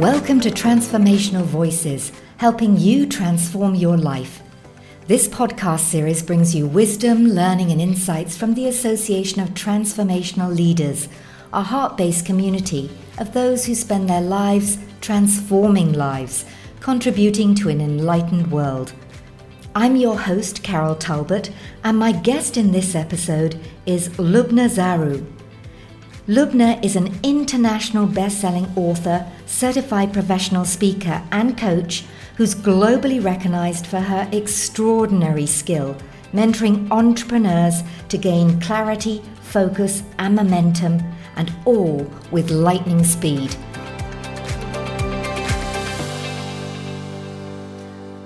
Welcome to Transformational Voices, helping you transform your life. This podcast series brings you wisdom, learning, and insights from the Association of Transformational Leaders, a heart based community of those who spend their lives transforming lives, contributing to an enlightened world. I'm your host, Carol Talbot, and my guest in this episode is Loubna Zarrou. Loubna is an international best-selling author, certified professional speaker, and coach who's globally recognized for her extraordinary skill mentoring entrepreneurs to gain clarity, focus, and momentum, and all with lightning speed.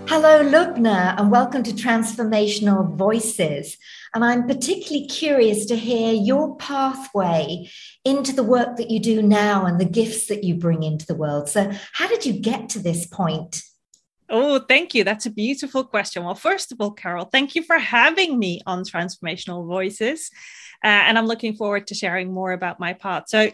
Hello, Loubna, and welcome to Transformational Voices. And I'm particularly curious to hear your pathway into the work that you do now and the gifts that you bring into the world. So, how did you get to this point? Oh, thank you. That's a beautiful question. Well, first of all, Carol, thank you for having me on Transformational Voices. Uh, and I'm looking forward to sharing more about my path. So,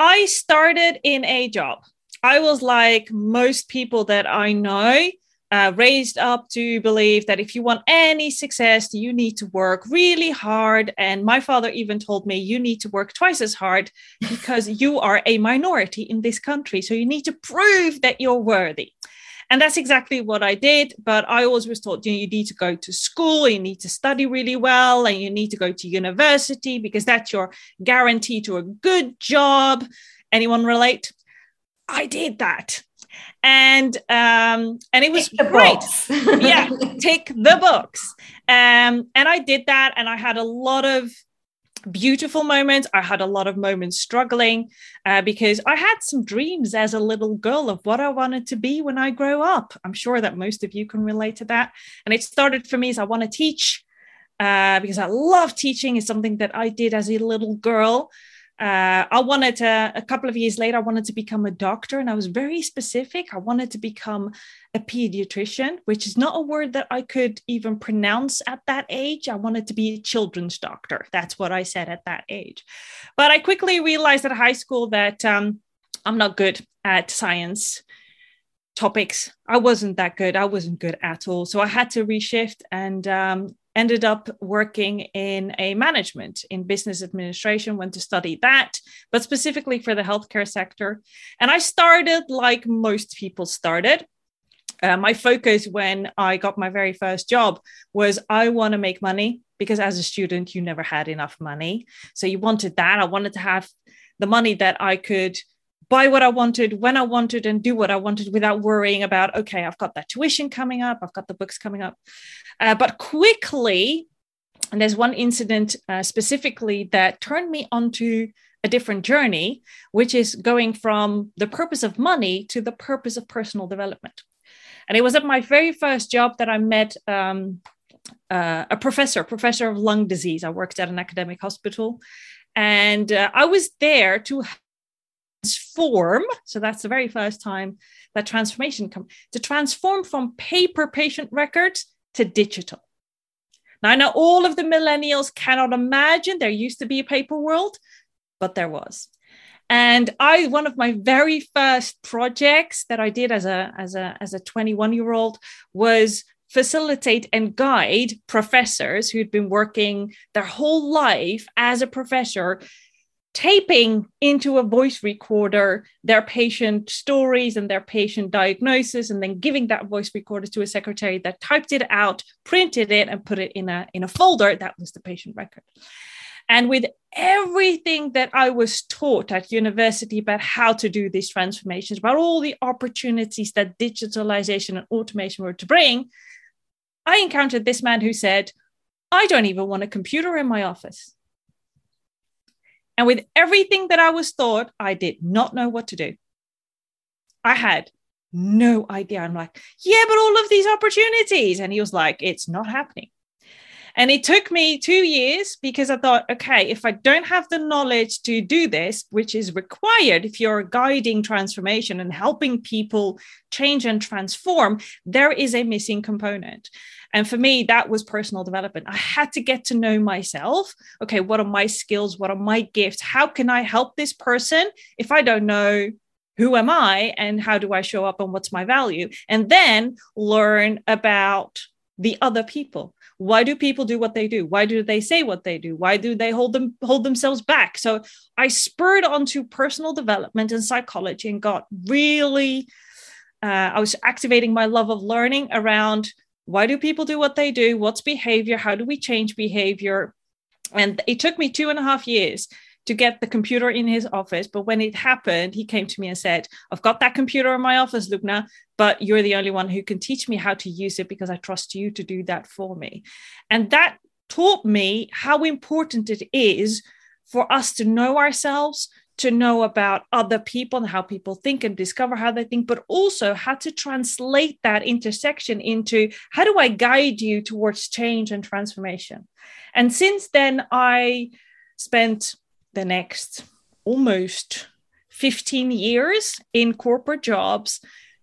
I started in a job. I was like most people that I know uh, raised up to believe that if you want any success, you need to work really hard. And my father even told me, you need to work twice as hard because you are a minority in this country. So you need to prove that you're worthy. And that's exactly what I did. But I always was taught you, know, you need to go to school, you need to study really well, and you need to go to university because that's your guarantee to a good job. Anyone relate? I did that and um, and it was great. yeah, take the books. Um, and I did that, and I had a lot of beautiful moments. I had a lot of moments struggling uh, because I had some dreams as a little girl of what I wanted to be when I grow up. I'm sure that most of you can relate to that. And it started for me as I want to teach. Uh, because I love teaching is something that I did as a little girl uh, I wanted to, a couple of years later, I wanted to become a doctor, and I was very specific. I wanted to become a pediatrician, which is not a word that I could even pronounce at that age. I wanted to be a children's doctor. That's what I said at that age. But I quickly realized at high school that um, I'm not good at science topics. I wasn't that good. I wasn't good at all. So I had to reshift and um, ended up working in a management in business administration went to study that but specifically for the healthcare sector. And i started like most people started. Uh, my focus when i got my very first job was i want to make money because as a student you never had enough money. So you wanted that. I wanted to have the money that i could buy what I wanted when I wanted and do what I wanted without worrying about, okay, I've got that tuition coming up, I've got the books coming up. Uh, but quickly, and there's one incident uh, specifically that turned me onto a different journey, which is going from the purpose of money to the purpose of personal development. And it was at my very first job that I met um, uh, a professor, professor of lung disease. I worked at an academic hospital. And uh, I was there to transform so that's the very first time that transformation come to transform from paper patient records to digital. Now i know all of the millennials cannot imagine there used to be a paper world but there was. And i one of my very first projects that i did as a as a as a 21 year old was facilitate and guide professors who'd been working their whole life as a professor taping into a voice recorder their patient stories and their patient diagnosis and then giving that voice recorder to a secretary that typed it out printed it and put it in a in a folder that was the patient record. And with everything that i was taught at university about how to do these transformations about all the opportunities that digitalization and automation were to bring i encountered this man who said i don't even want a computer in my office and with everything that I was taught, I did not know what to do. I had no idea. I'm like, yeah, but all of these opportunities. And he was like, it's not happening. And it took me two years because I thought, okay, if I don't have the knowledge to do this, which is required if you're guiding transformation and helping people change and transform, there is a missing component. And for me, that was personal development. I had to get to know myself. Okay, what are my skills? What are my gifts? How can I help this person if I don't know who am I and how do I show up and what's my value? And then learn about the other people. Why do people do what they do? Why do they say what they do? Why do they hold them hold themselves back? So I spurred onto personal development and psychology and got really uh, I was activating my love of learning around why do people do what they do? What's behavior? How do we change behavior? And it took me two and a half years to get the computer in his office. But when it happened, he came to me and said, I've got that computer in my office, Loubna, but you're the only one who can teach me how to use it because I trust you to do that for me. And that taught me how important it is for us to know ourselves, to know about other people and how people think and discover how they think, but also how to translate that intersection into how do I guide you towards change and transformation. And since then, I spent the next almost 15 years in corporate jobs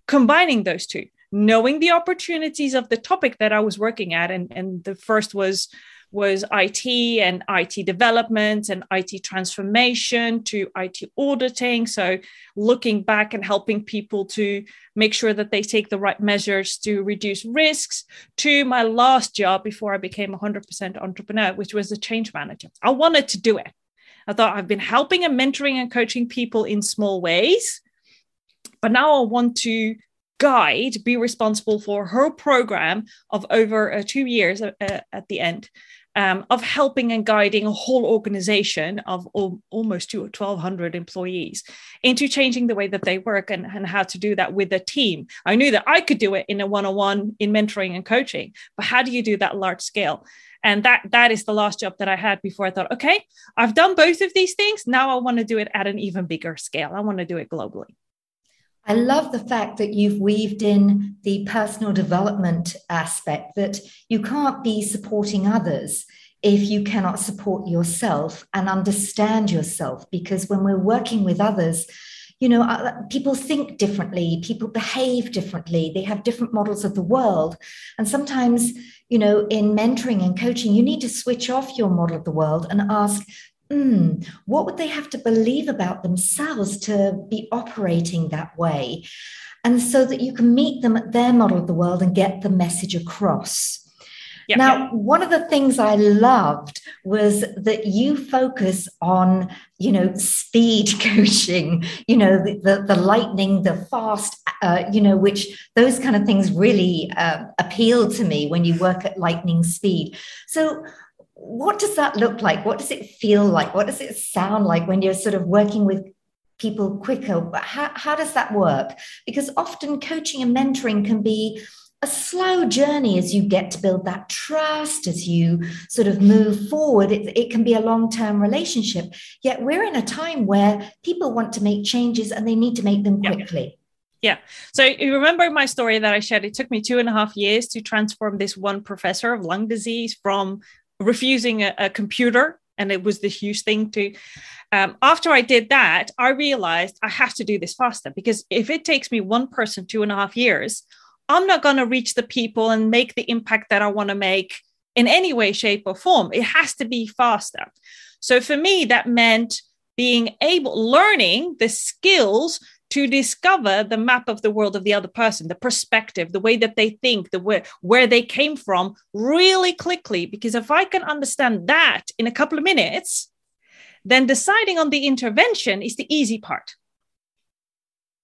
combining those two knowing the opportunities of the topic that i was working at and, and the first was was IT and IT development and IT transformation to IT auditing. So, looking back and helping people to make sure that they take the right measures to reduce risks, to my last job before I became 100% entrepreneur, which was a change manager. I wanted to do it. I thought I've been helping and mentoring and coaching people in small ways, but now I want to guide, be responsible for her program of over uh, two years uh, at the end um, of helping and guiding a whole organization of al- almost 1,200 employees into changing the way that they work and, and how to do that with a team. I knew that I could do it in a one on one in mentoring and coaching, but how do you do that large scale? and that that is the last job that i had before i thought okay i've done both of these things now i want to do it at an even bigger scale i want to do it globally I love the fact that you've weaved in the personal development aspect that you can't be supporting others if you cannot support yourself and understand yourself. Because when we're working with others, you know, uh, people think differently, people behave differently, they have different models of the world. And sometimes, you know, in mentoring and coaching, you need to switch off your model of the world and ask, mm, what would they have to believe about themselves to be operating that way? And so that you can meet them at their model of the world and get the message across. Yep, now, yep. one of the things I loved was that you focus on, you know, speed coaching, you know, the, the, the lightning, the fast, uh, you know, which those kind of things really uh, appeal to me when you work at lightning speed. So, what does that look like? What does it feel like? What does it sound like when you're sort of working with people quicker? How, how does that work? Because often coaching and mentoring can be a slow journey as you get to build that trust, as you sort of move forward. It, it can be a long term relationship. Yet we're in a time where people want to make changes and they need to make them quickly. Yeah. So you remember my story that I shared? It took me two and a half years to transform this one professor of lung disease from refusing a, a computer and it was this huge thing to um, after i did that i realized i have to do this faster because if it takes me one person two and a half years i'm not going to reach the people and make the impact that i want to make in any way shape or form. It has to be faster. So for me that meant being able learning the skills to discover the map of the world of the other person, the perspective, the way that they think, the way, where they came from really quickly. Because if I can understand that in a couple of minutes, then deciding on the intervention is the easy part.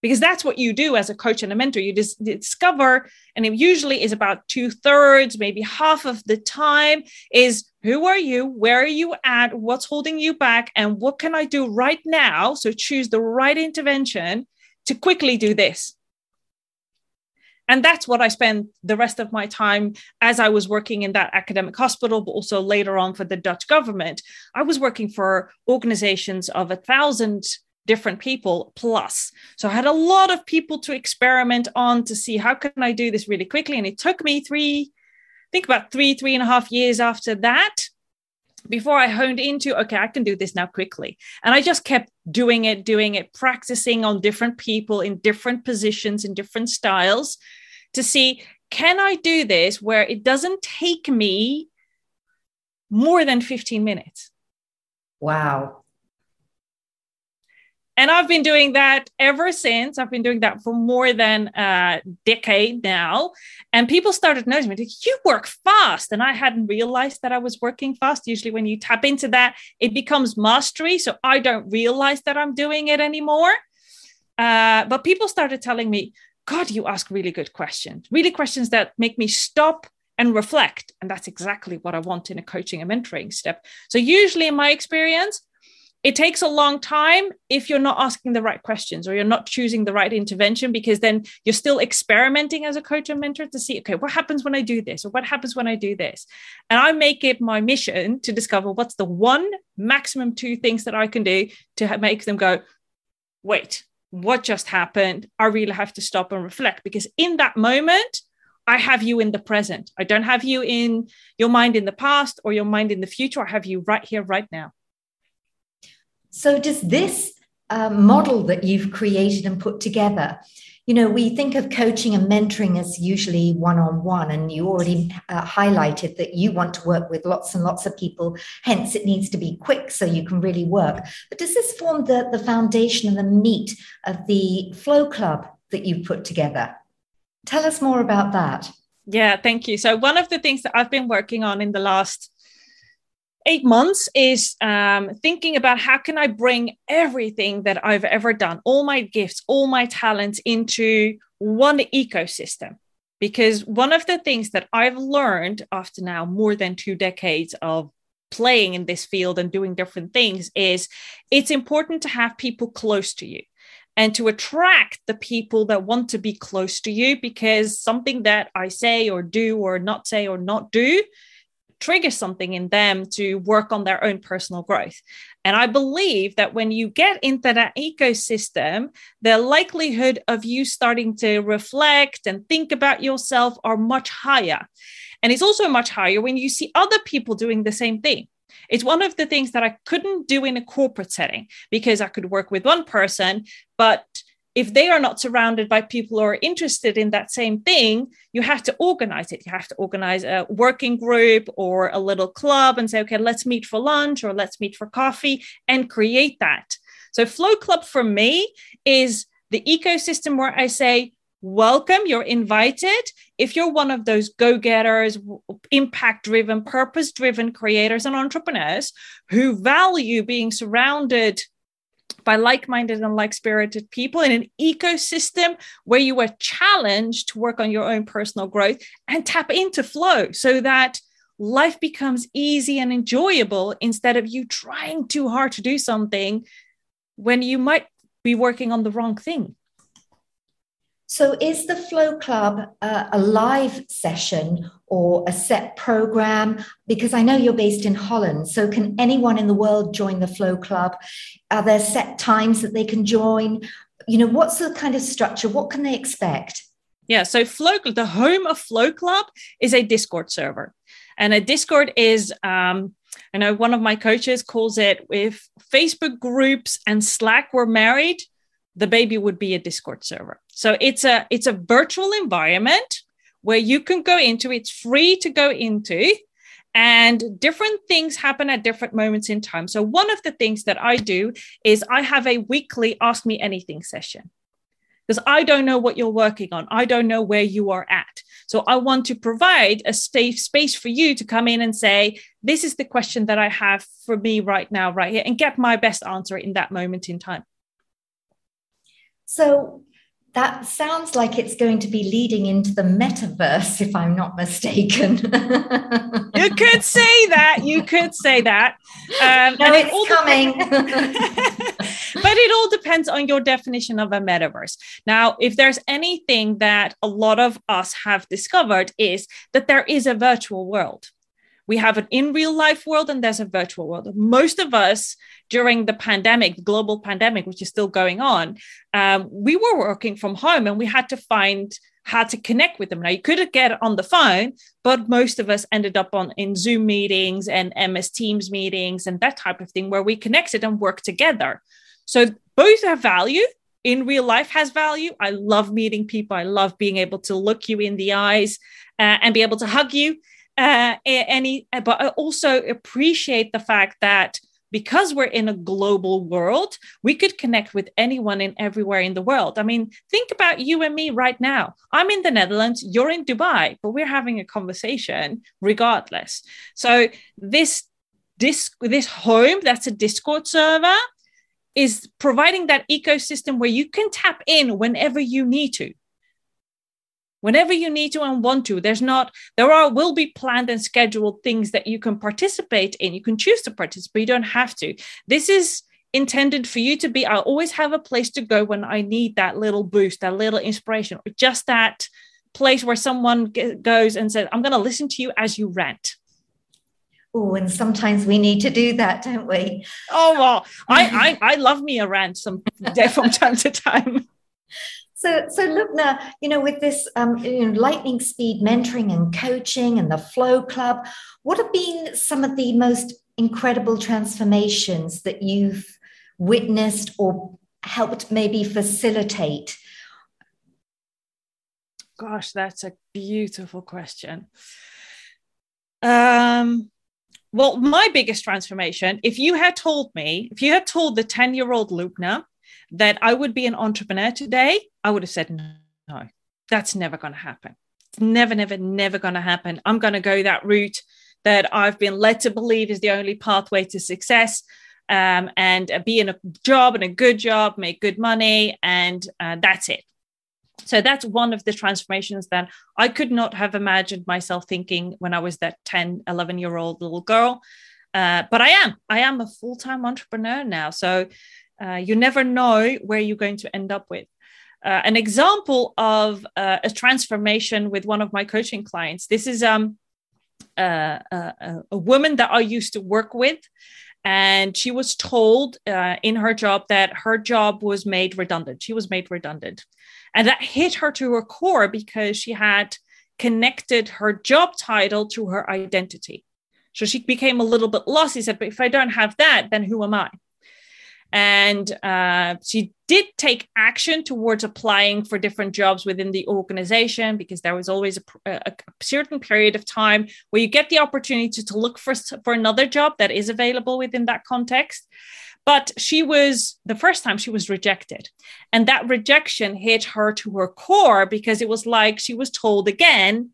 Because that's what you do as a coach and a mentor. You just discover, and it usually is about two thirds, maybe half of the time, is who are you? Where are you at? What's holding you back? And what can I do right now? So choose the right intervention to quickly do this. And that's what I spent the rest of my time as I was working in that academic hospital, but also later on for the Dutch government. I was working for organizations of a thousand different people plus. So I had a lot of people to experiment on to see how can I do this really quickly. And it took me three, think about three, three and a half years after that before I honed into, okay, I can do this now quickly. And I just kept doing it, doing it, practicing on different people in different positions, in different styles to see can I do this where it doesn't take me more than 15 minutes? Wow. And I've been doing that ever since. I've been doing that for more than a decade now. And people started noticing me, you work fast. And I hadn't realized that I was working fast. Usually, when you tap into that, it becomes mastery. So I don't realize that I'm doing it anymore. Uh, but people started telling me, God, you ask really good questions, really questions that make me stop and reflect. And that's exactly what I want in a coaching and mentoring step. So, usually, in my experience, it takes a long time if you're not asking the right questions or you're not choosing the right intervention because then you're still experimenting as a coach and mentor to see okay what happens when i do this or what happens when i do this and i make it my mission to discover what's the one maximum two things that i can do to make them go wait what just happened i really have to stop and reflect because in that moment I have you in the present. I don't have you in your mind in the past or your mind in the future. I have you right here, right now. So, does this uh, model that you've created and put together, you know, we think of coaching and mentoring as usually one on one, and you already uh, highlighted that you want to work with lots and lots of people. Hence, it needs to be quick so you can really work. But does this form the, the foundation and the meat of the Flow Club that you've put together? Tell us more about that. Yeah, thank you. So, one of the things that I've been working on in the last eight months is um, thinking about how can I bring everything that I've ever done, all my gifts, all my talents into one ecosystem. Because one of the things that I've learned after now more than two decades of playing in this field and doing different things is it's important to have people close to you and to attract the people that want to be close to you because something that I say or do or not say or not do trigger something in them to work on their own personal growth. And I believe that when you get into that ecosystem, the likelihood of you starting to reflect and think about yourself are much higher. And it's also much higher when you see other people doing the same thing. It's one of the things that I couldn't do in a corporate setting because I could work with one person, but if they are not surrounded by people who are interested in that same thing, you have to organize it. You have to organize a working group or a little club and say, okay, let's meet for lunch or let's meet for coffee and create that. So, Flow Club for me is the ecosystem where I say, welcome, you're invited. If you're one of those go getters, impact driven, purpose driven creators and entrepreneurs who value being surrounded by like minded and like spirited people in an ecosystem where you are challenged to work on your own personal growth and tap into flow so that life becomes easy and enjoyable instead of you trying too hard to do something when you might be working on the wrong thing. So, is the Flow Club uh, a live session or a set program? Because I know you're based in Holland. So, can anyone in the world join the Flow Club? Are there set times that they can join? You know, what's the kind of structure? What can they expect? Yeah, so Flow, the home of Flow Club is a Discord server. And a Discord is, um, I know one of my coaches calls it if Facebook groups and Slack were married, the baby would be a discord server so it's a it's a virtual environment where you can go into it's free to go into and different things happen at different moments in time. So one of the things that i do is i have a weekly ask me anything session. Because i don't know what you're working on. I don't know where you are at. So i want to provide a safe space for you to come in and say this is the question that i have for me right now right here and get my best answer in that moment in time. So that sounds like it's going to be leading into the metaverse, if I'm not mistaken. you could say that. You could say that. Um, no, it's it coming. but it all depends on your definition of a metaverse. Now, if there's anything that a lot of us have discovered, is that there is a virtual world we have an in real life world and there's a virtual world. Most of us during the pandemic, the global pandemic, which is still going on, um, we were working from home and we had to find how to connect with them. Now you could get on the phone, but most of us ended up on in Zoom meetings and MS Teams meetings and that type of thing where we connected and worked together. So both have value. In real life has value. I love meeting people. I love being able to look you in the eyes uh, and be able to hug you uh, any, but I also appreciate the fact that because we're in a global world, we could connect with anyone and everywhere in the world. I mean, think about you and me right now. I'm in the Netherlands, you're in Dubai, but we're having a conversation regardless. So this this this home that's a Discord server is providing that ecosystem where you can tap in whenever you need to whenever you need to and want to there's not there are will be planned and scheduled things that you can participate in you can choose to participate you don't have to this is intended for you to be i always have a place to go when i need that little boost that little inspiration or just that place where someone goes and says i'm going to listen to you as you rant Oh, and sometimes we need to do that, don't we? Oh well, I I, I love me a rant some day from time to time. So, so you know, with this um, you know, lightning speed mentoring and coaching and the Flow Club, what have been some of the most incredible transformations that you've witnessed or helped maybe facilitate? Gosh, that's a beautiful question. Um, well, my biggest transformation, if you had told me, if you had told the 10 year old Loubna that I would be an entrepreneur today, I would have said, no, that's never going to happen. It's never, never, never going to happen. I'm going to go that route that I've been led to believe is the only pathway to success. Um, and be in a job and a good job, make good money, and uh, that's it. So that's one of the transformations that I could not have imagined myself thinking when I was that 10, 11 year old little girl. Uh, but I am. I am a full time entrepreneur now. So uh, you never know where you're going to end up with. Uh, an example of uh, a transformation with one of my coaching clients. This is um, uh, uh, a woman that I used to work with, and she was told uh, in her job that her job was made redundant. She was made redundant. And that hit her to her core because she had connected her job title to her identity. So she became a little bit lost. He said, But if I don't have that, then who am I? And uh, she did take action towards applying for different jobs within the organization because there was always a, a, certain period of time where you get the opportunity to, to look for, for another job that is available within that context. But she was, the first time she was rejected. And that rejection hit her to her core because it was like she was told again,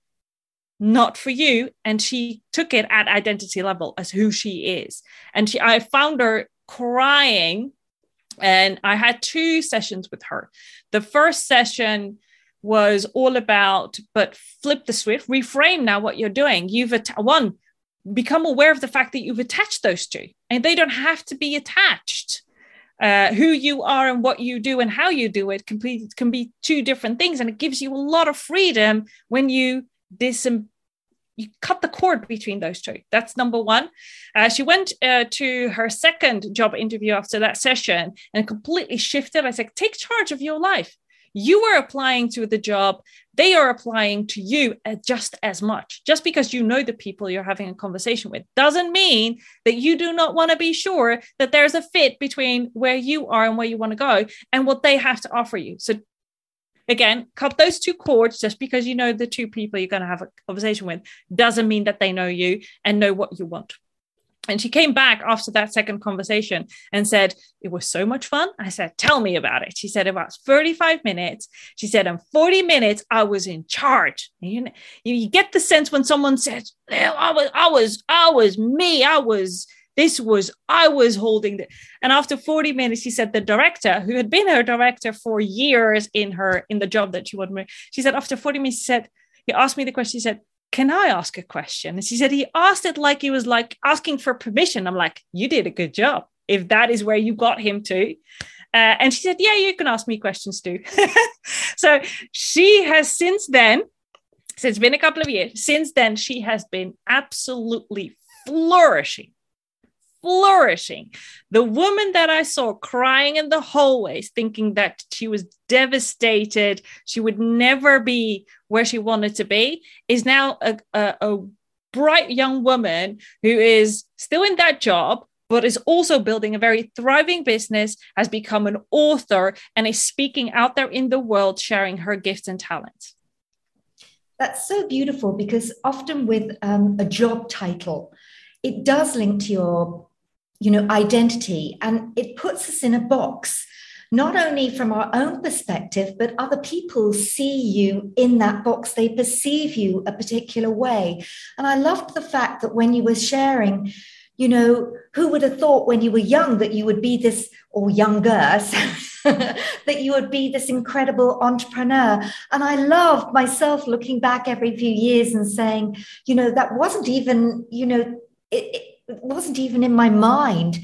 not for you. And she took it at identity level as who she is. And she, I found her crying. And I had two sessions with her. The first session was all about, but flip the switch, reframe now what you're doing. You've att- one, become aware of the fact that you've attached those two, and they don't have to be attached. Uh, who you are and what you do and how you do it can be, can be two different things, and it gives you a lot of freedom when you dis- you cut the cord between those two. That's number one. Uh, she went uh, to her second job interview after that session and completely shifted. I said, take charge of your life. You are applying to the job, they are applying to you just as much. Just because you know the people you're having a conversation with doesn't mean that you do not want to be sure that there's a fit between where you are and where you want to go and what they have to offer you. So again, cut those two cords just because you know the two people you're going to have a conversation with doesn't mean that they know you and know what you want. And she came back after that second conversation and said, It was so much fun. I said, Tell me about it. She said, About 35 minutes. She said, In 40 minutes, I was in charge. You, know, you get the sense when someone says, I was, I was, I was me. I was this was, I was holding the, and after 40 minutes, she said the director, who had been her director for years in her, in the job that she wanted, she said, after 40 minutes, she said, he asked me the question, he said, can I ask a question? And she said, he asked it like he was like asking for permission. I'm like, you did a good job. If that is where you got him to. Uh, and she said, yeah, you can ask me questions too. so she has since then, so it's been a couple of years, since then, she has been absolutely flourishing flourishing. The woman that I saw crying in the hallways, thinking that she was devastated, she would never be where she wanted to be, is now a, a, a bright young woman who is still in that job. But is also building a very thriving business, has become an author, and is speaking out there in the world, sharing her gifts and talents. That's so beautiful because often with um, a job title, it does link to your you know, identity and it puts us in a box not only from our own perspective, but other people see you in that box. They perceive you a particular way. And I loved the fact that when you were sharing, you know, who would have thought when you were young that you would be this, or younger, that you would be this incredible entrepreneur? And I loved myself looking back every few years and saying, you know, that wasn't even, you know, it, it wasn't even in my mind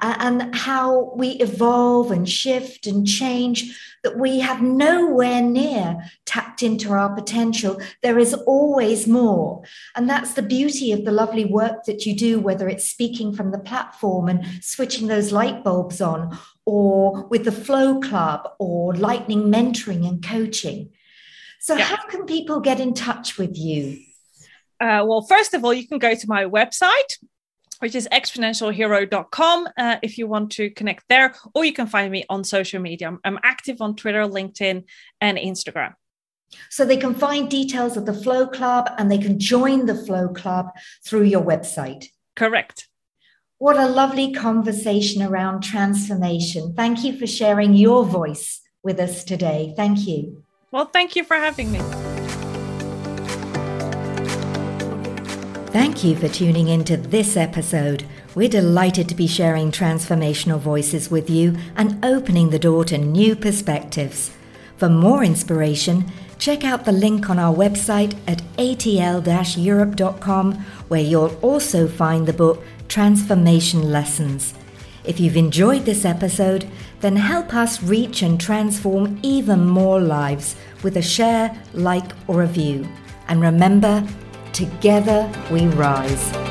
uh, and how we evolve and shift and change, that we have nowhere near tapped into our potential. There is always more. And that's the beauty of the lovely work that you do, whether it's speaking from the platform and switching those light bulbs on, or with the Flow Club, or lightning mentoring and coaching. So, yeah. how can people get in touch with you? Uh, well, first of all, you can go to my website, which is exponentialhero.com uh, if you want to connect there, or you can find me on social media. I'm, I'm active on Twitter, LinkedIn, and Instagram. So they can find details of the Flow Club and they can join the Flow Club through your website. Correct. What a lovely conversation around transformation. Thank you for sharing your voice with us today. Thank you. Well, thank you for having me. Thank you for tuning into this episode. We're delighted to be sharing transformational voices with you and opening the door to new perspectives. For more inspiration, check out the link on our website at atl europe.com, where you'll also find the book Transformation Lessons. If you've enjoyed this episode, then help us reach and transform even more lives with a share, like, or review. And remember, Together we rise.